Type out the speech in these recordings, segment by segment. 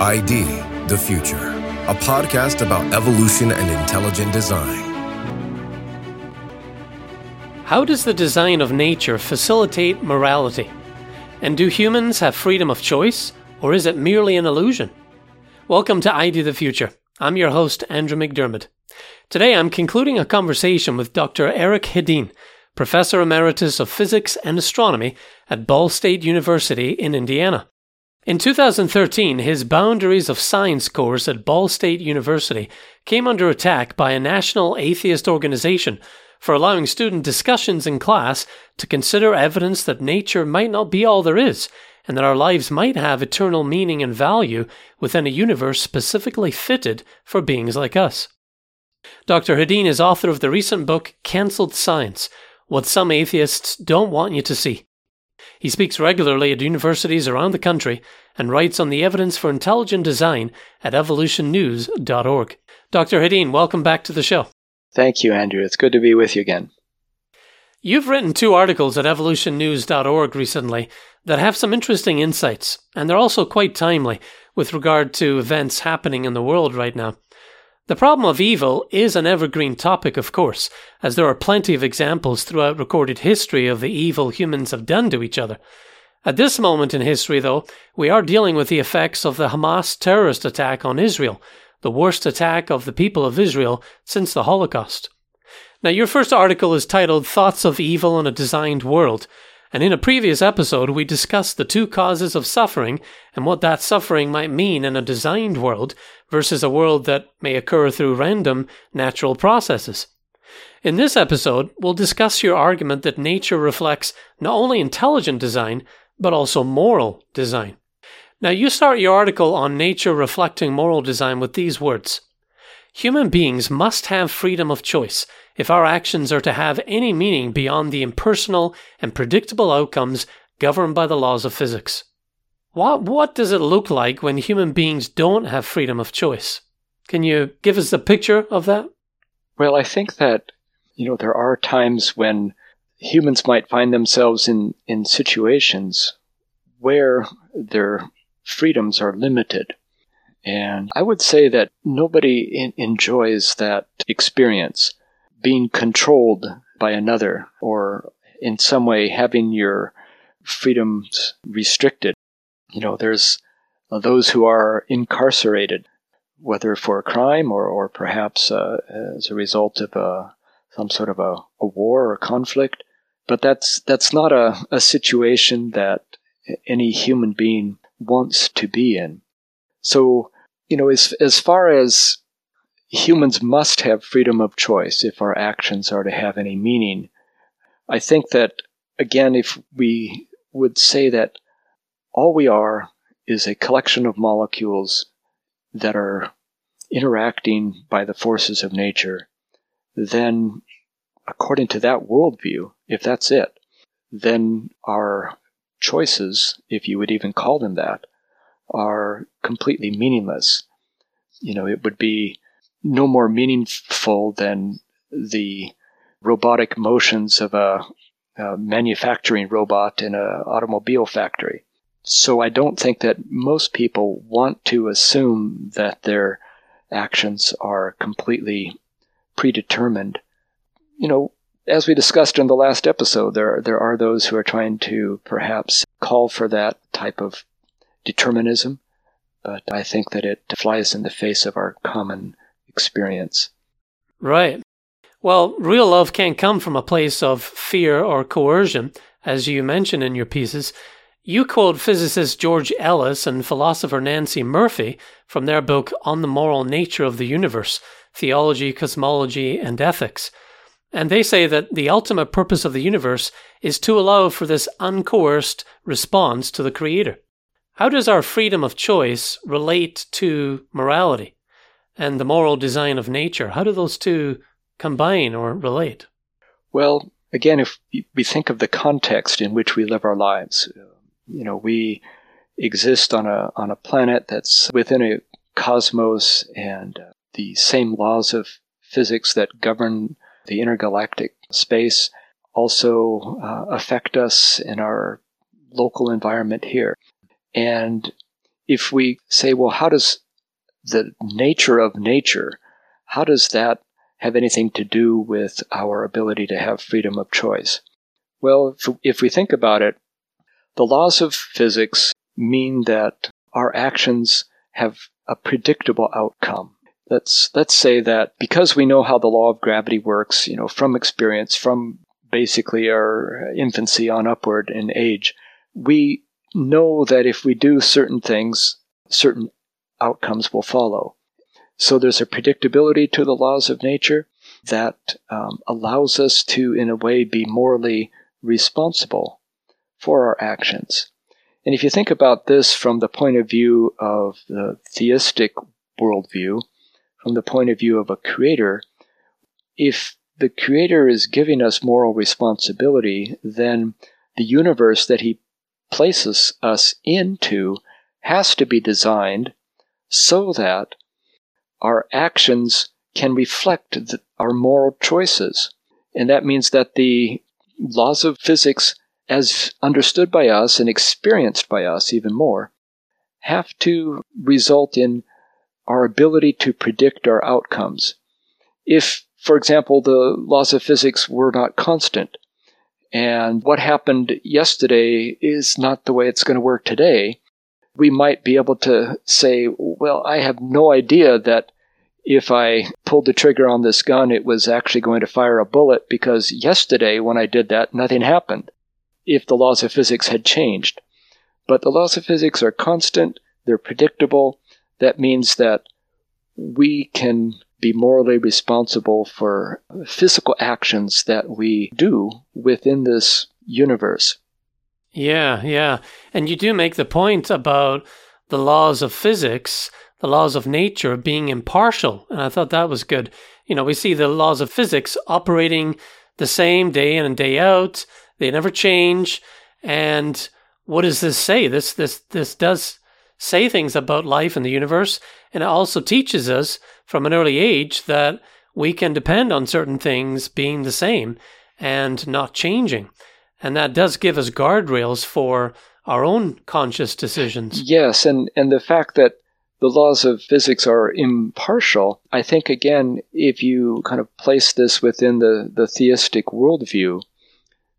ID The Future, a podcast about evolution and intelligent design. How does the design of nature facilitate morality? And do humans have freedom of choice, or is it merely an illusion? Welcome to ID the Future. I'm your host, Andrew McDiarmid. Today I'm concluding a conversation with Dr. Eric Hedin, Professor Emeritus of Physics and Astronomy at Ball State University in Indiana. In 2013, his Boundaries of Science course at Ball State University came under attack by a national atheist organization for allowing student discussions in class to consider evidence that nature might not be all there is and that our lives might have eternal meaning and value within a universe specifically fitted for beings like us. Dr. Hedin is author of the recent book Cancelled Science What Some Atheists Don't Want You to See. He speaks regularly at universities around the country and writes on the evidence for intelligent design at evolutionnews.org. Dr. Hedin, welcome back to the show. Thank you, Andrew. It's good to be with you again. You've written two articles at evolutionnews.org recently that have some interesting insights, and they're also quite timely with regard to events happening in the world right now. The problem of evil is an evergreen topic, of course, as there are plenty of examples throughout recorded history of the evil humans have done to each other. At this moment in history, though, we are dealing with the effects of the Hamas terrorist attack on Israel, the worst attack of the people of Israel since the Holocaust. Now, your first article is titled Thoughts of Evil in a Designed World, and in a previous episode, we discussed the two causes of suffering and what that suffering might mean in a designed world versus a world that may occur through random natural processes. In this episode, we'll discuss your argument that nature reflects not only intelligent design, but also moral design. Now, you start your article on nature reflecting moral design with these words Human beings must have freedom of choice if our actions are to have any meaning beyond the impersonal and predictable outcomes governed by the laws of physics. What, what does it look like when human beings don't have freedom of choice? Can you give us a picture of that? Well, I think that, you know, there are times when humans might find themselves in, in situations where their freedoms are limited. And I would say that nobody in, enjoys that experience being controlled by another or in some way having your freedoms restricted. You know, there's those who are incarcerated, whether for a crime or, or perhaps uh, as a result of a, some sort of a, a war or conflict. But that's that's not a, a situation that any human being wants to be in. So, you know, as as far as humans must have freedom of choice if our actions are to have any meaning. I think that, again, if we would say that all we are is a collection of molecules that are interacting by the forces of nature, then, according to that worldview, if that's it, then our choices, if you would even call them that, are completely meaningless. You know, it would be no more meaningful than the robotic motions of a, a manufacturing robot in an automobile factory. So I don't think that most people want to assume that their actions are completely predetermined. You know, as we discussed in the last episode, there there are those who are trying to perhaps call for that type of determinism, but I think that it flies in the face of our common experience. Right. Well, real love can't come from a place of fear or coercion, as you mention in your pieces. You quote physicist George Ellis and philosopher Nancey Murphy from their book On the Moral Nature of the Universe Theology, Cosmology, and Ethics. And they say that the ultimate purpose of the universe is to allow for this uncoerced response to the Creator. How does our freedom of choice relate to morality? And the moral design of nature? How do those two combine or relate? Well, again, if we think of the context in which we live our lives, you know, we exist on a on a planet that's within a cosmos and uh, the same laws of physics that govern the intergalactic space also uh, affect us in our local environment here. And if we say, well, how does the nature of nature, how does that have anything to do with our ability to have freedom of choice? Well, if, we think about it, the laws of physics mean that our actions have a predictable outcome. Let's let's say that because we know how the law of gravity works, you know, from experience, from basically our infancy on upward in age, we know that if we do certain things, certain outcomes will follow. So there's a predictability to the laws of nature that um, allows us to, in a way, be morally responsible for our actions. And if you think about this from the point of view of the theistic worldview, from the point of view of a creator, if the creator is giving us moral responsibility, then the universe that he places us into has to be designed so that our actions can reflect our moral choices. And that means that the laws of physics, as understood by us and experienced by us even more, have to result in our ability to predict our outcomes. If, for example, the laws of physics were not constant, and what happened yesterday is not the way it's going to work today, we might be able to say, well, I have no idea that if I pulled the trigger on this gun, it was actually going to fire a bullet because yesterday when I did that, nothing happened if the laws of physics had changed. But the laws of physics are constant, they're predictable. That means that we can be morally responsible for physical actions that we do within this universe. Yeah, yeah. And you do make the point about the laws of physics, the laws of nature being impartial. And I thought that was good. You know, we see the laws of physics operating the same day in and day out. They never change. And what does this say? This this this does say things about life and the universe, and it also teaches us from an early age that we can depend on certain things being the same and not changing. And that does give us guardrails for our own conscious decisions. Yes, and, and the fact that the laws of physics are impartial, I think, again, if you kind of place this within the, the theistic worldview,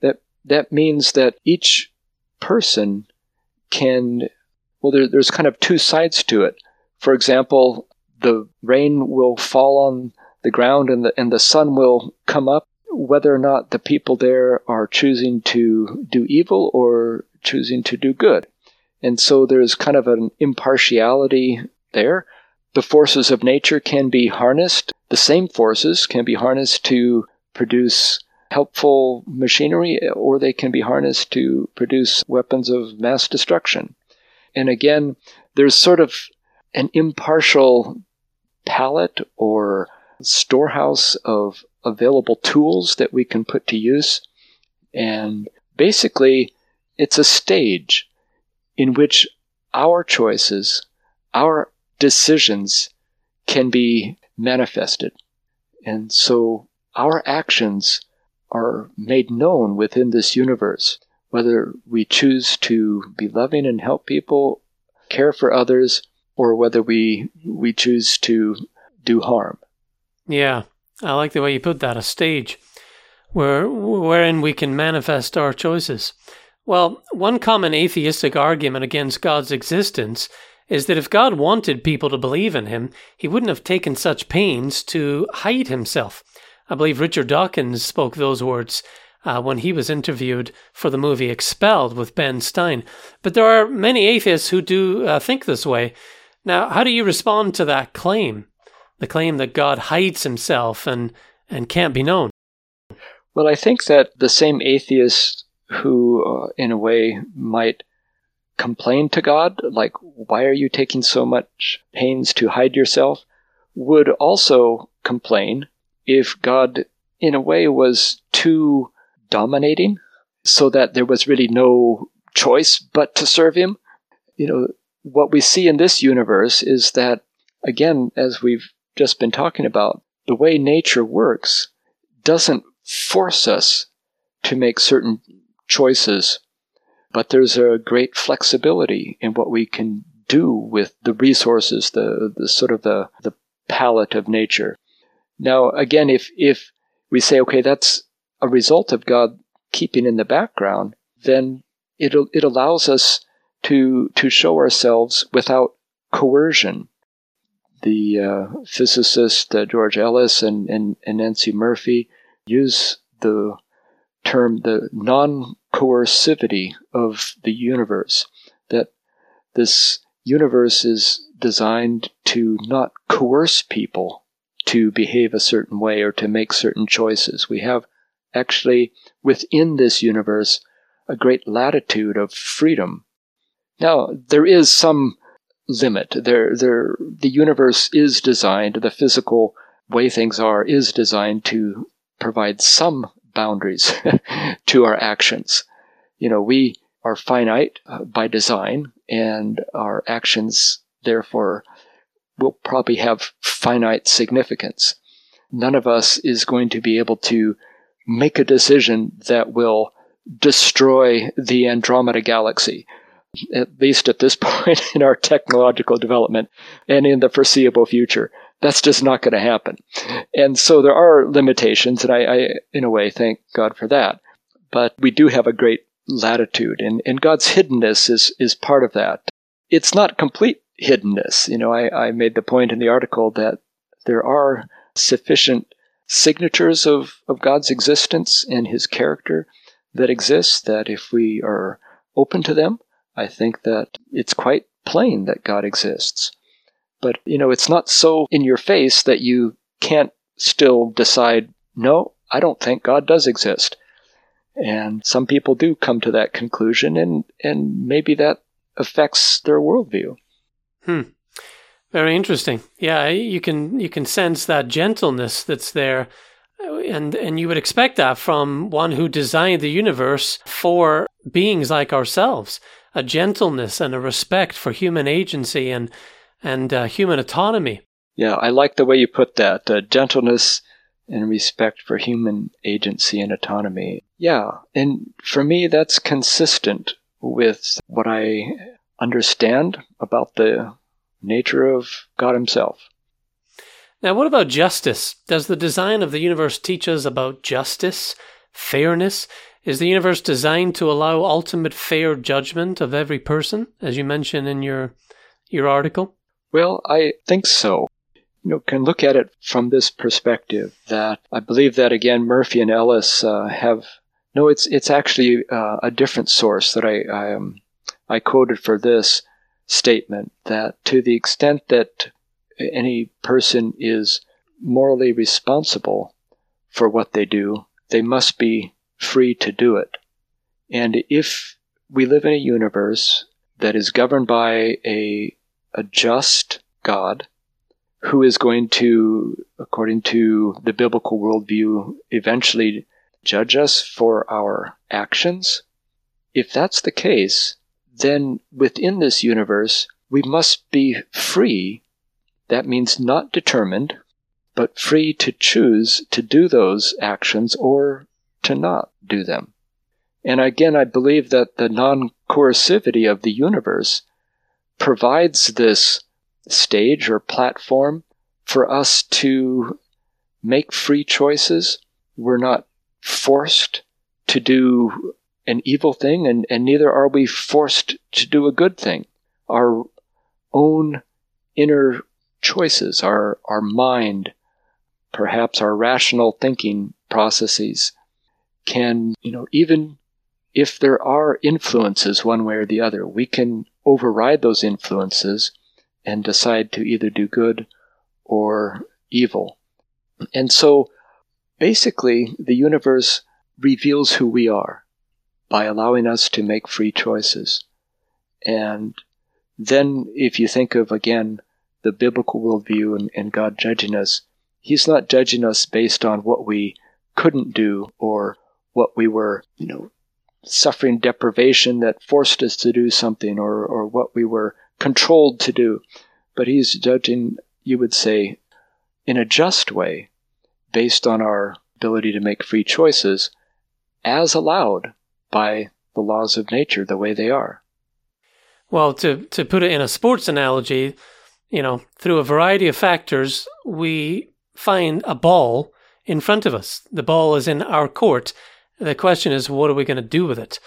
that, that means that each person can, well, there, there's kind of two sides to it. For example, the rain will fall on the ground and the, and the sun will come up whether or not the people there are choosing to do evil or choosing to do good. And so there's kind of an impartiality there. The forces of nature can be harnessed, the same forces can be harnessed to produce helpful machinery, or they can be harnessed to produce weapons of mass destruction. And again, there's sort of an impartial palette or storehouse of available tools that we can put to use. And basically, it's a stage in which our choices, our decisions can be manifested. And so our actions are made known within this universe, whether we choose to be loving and help people, care for others, or whether we, we choose to do harm. Yeah. I like the way you put that, a stage where wherein we can manifest our choices. Well, one common atheistic argument against God's existence is that if God wanted people to believe in him, he wouldn't have taken such pains to hide himself. I believe Richard Dawkins spoke those words uh, when he was interviewed for the movie Expelled with Ben Stein. But there are many atheists who do uh, think this way. Now, how do you respond to that claim? The claim that God hides himself and, and can't be known? Well, I think that the same atheists who, uh, in a way, might complain to God, like, why are you taking so much pains to hide yourself, would also complain if God, in a way, was too dominating so that there was really no choice but to serve him. You know, what we see in this universe is that, again, as we've just been talking about, the way nature works doesn't force us to make certain choices, but there's a great flexibility in what we can do with the resources, the, the sort of the, the palette of nature. Now, again, if, if we say, okay, that's a result of God keeping in the background, then it, it allows us to, to show ourselves without coercion. The uh, physicist uh, George Ellis and, and, and Nancey Murphy use the term the non coercivity of the universe, that this universe is designed to not coerce people to behave a certain way or to make certain choices. We have actually within this universe a great latitude of freedom. Now, there is some limit. There, there, the universe is designed, the physical way things are is designed to provide some boundaries to our actions. You know, we are finite uh, by design, and our actions, therefore, will probably have finite significance. None of us is going to be able to make a decision that will destroy the Andromeda galaxy, at least at this point in our technological development and in the foreseeable future. That's just not going to happen. And so there are limitations, and I, I, in a way, thank God for that. But we do have a great latitude, and, and God's hiddenness is, is part of that. It's not complete hiddenness. You know, I, I made the point in the article that there are sufficient signatures of, of God's existence and his character that exist that if we are open to them, I think that it's quite plain that God exists. But, you know, it's not so in your face that you can't still decide, no, I don't think God does exist. And some people do come to that conclusion, and, and maybe that affects their worldview. Hmm. Very interesting. Yeah, you can you can sense that gentleness that's there, and and you would expect that from one who designed the universe for beings like ourselves. A gentleness and a respect for human agency and and uh, human autonomy. Yeah, I like the way you put that uh, gentleness and respect for human agency and autonomy. Yeah, and for me, that's consistent with what I understand about the nature of God Himself. Now, what about justice? Does the design of the universe teach us about justice, fairness? Is the universe designed to allow ultimate fair judgment of every person, as you mentioned in your your article? Well, I think so. You know, can look at it from this perspective that I believe that again Murphy and Ellis uh, have no, it's it's actually uh, a different source that I I, um, I quoted for this statement that to the extent that any person is morally responsible for what they do, they must be free to do it. And if we live in a universe that is governed by a a just God who is going to, according to the biblical worldview, eventually judge us for our actions. If that's the case, then within this universe, we must be free. That means not determined, but free to choose to do those actions or to not do them. And again, I believe that the non coercivity of the universe provides this stage or platform for us to make free choices. We're not forced to do an evil thing, and, and neither are we forced to do a good thing. Our own inner choices, our, our mind, perhaps our rational thinking processes can, you know, even if there are influences one way or the other, we can override those influences and decide to either do good or evil. And so basically, the universe reveals who we are by allowing us to make free choices. And then, if you think of again the biblical worldview and, and God judging us, He's not judging us based on what we couldn't do or what we were, you know, suffering deprivation that forced us to do something or, or what we were controlled to do. But he's judging, you would say, in a just way, based on our ability to make free choices, as allowed by the laws of nature the way they are. Well, to, to put it in a sports analogy, you know, through a variety of factors, we find a ball in front of us. The ball is in our court. The question is, what are we going to do with it?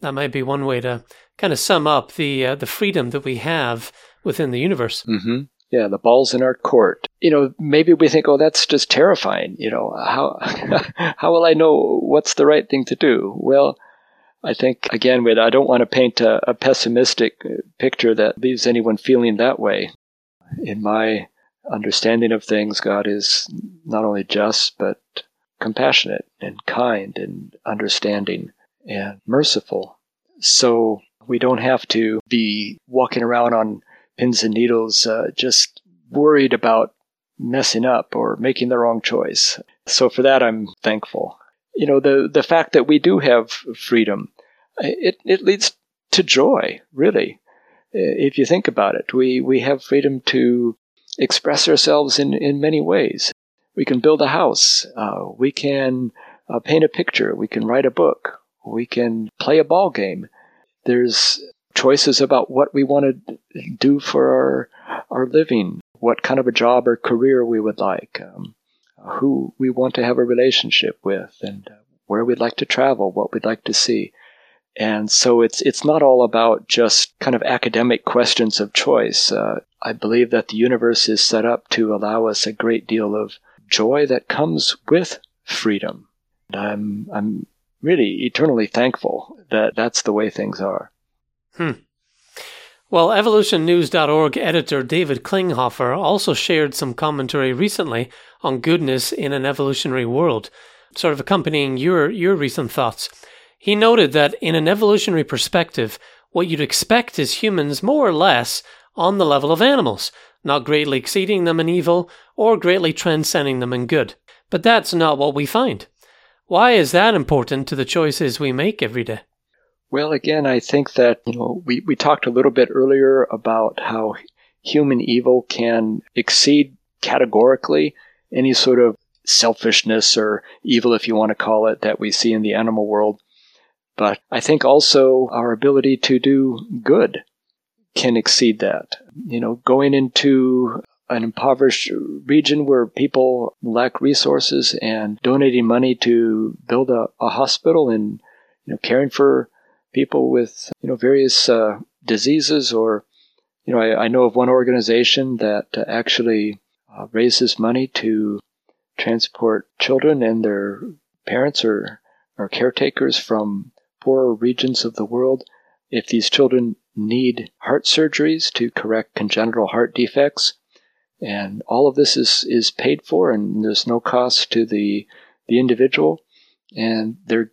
That might be one way to kind of sum up the uh, the freedom that we have within the universe. Mm-hmm. Yeah, the ball's in our court. You know, maybe we think, oh, that's just terrifying. You know, how how will I know what's the right thing to do? Well, I think again, with I don't want to paint a, a pessimistic picture that leaves anyone feeling that way. In my understanding of things, God is not only just but compassionate and kind and understanding and merciful. So we don't have to be walking around on pins and needles, uh, just worried about messing up or making the wrong choice. So for that, I'm thankful. You know, the, the fact that we do have freedom, it, it leads to joy, really. If you think about it, we, we have freedom to express ourselves in, in many ways. We can build a house. Uh, we can uh, paint a picture. We can write a book. We can play a ball game. There's choices about what we want to do for our, our living, what kind of a job or career we would like, um, who we want to have a relationship with, and where we'd like to travel, what we'd like to see. And so it's it's not all about just kind of academic questions of choice. Uh, I believe that the universe is set up to allow us a great deal of joy that comes with freedom. And I'm I'm really eternally thankful that that's the way things are. Hmm. Well, evolutionnews.org editor David Klinghoffer also shared some commentary recently on goodness in an evolutionary world, sort of accompanying your, your recent thoughts. He noted that in an evolutionary perspective, what you'd expect is humans more or less on the level of animals, not greatly exceeding them in evil or greatly transcending them in good. But that's not what we find. Why is that important to the choices we make every day? Well, again, I think that, you know, we, we talked a little bit earlier about how human evil can exceed categorically any sort of selfishness or evil, if you want to call it, that we see in the animal world. But I think also our ability to do good can exceed that. You know, going into an impoverished region where people lack resources and donating money to build a, a hospital and you know caring for people with you know various uh, diseases or you know I, I, know of one organization that uh, actually uh, raises money to transport children and their parents or, or caretakers from poorer regions of the world if these children need heart surgeries to correct congenital heart defects and all of this is is paid for and there's no cost to the the individual and they're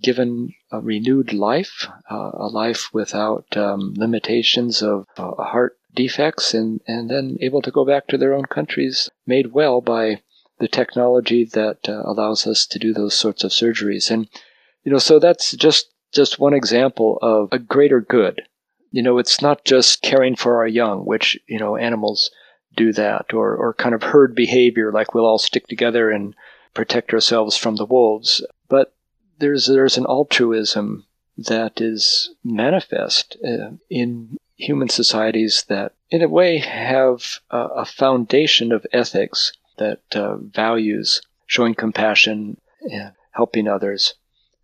given a renewed life, uh, a life without um, limitations of uh, heart defects, and, and then able to go back to their own countries made well by the technology that uh, allows us to do those sorts of surgeries. And, you know, so that's just, just one example of a greater good. You know, it's not just caring for our young, which, you know, animals do that, or, or kind of herd behavior, like we'll all stick together and protect ourselves from the wolves. But there's there's an altruism that is manifest uh, in human societies that, in a way, have a, a foundation of ethics that uh, values showing compassion and helping others.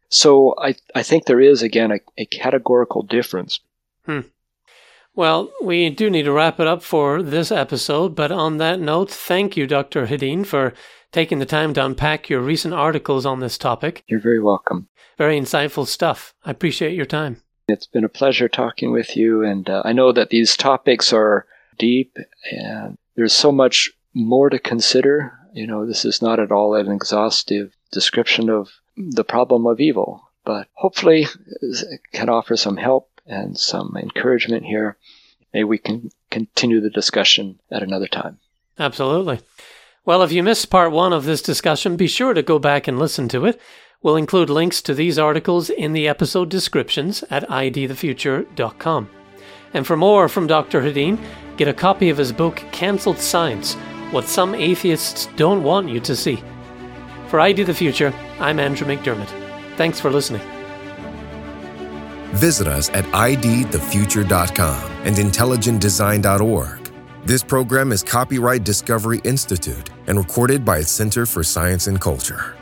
So I, I think there is, again, a, a categorical difference. Hmm. Well, we do need to wrap it up for this episode, but on that note, thank you, Dr. Hedin, for taking the time to unpack your recent articles on this topic. You're very welcome. Very insightful stuff. I appreciate your time. It's been a pleasure talking with you, and uh, I know that these topics are deep and there's so much more to consider. You know, this is not at all an exhaustive description of the problem of evil, but hopefully it can offer some help and some encouragement here. Maybe we can continue the discussion at another time. Absolutely. Well, if you missed part one of this discussion, be sure to go back and listen to it. We'll include links to these articles in the episode descriptions at idthefuture.com. And for more from Dr. Hedin, get a copy of his book Cancelled Science What Some Atheists Don't Want You to See. For ID the Future, I'm Andrew McDiarmid. Thanks for listening. Visit us at idthefuture.com and intelligentdesign.org. This program is copyright Discovery Institute and recorded by its Center for Science and Culture.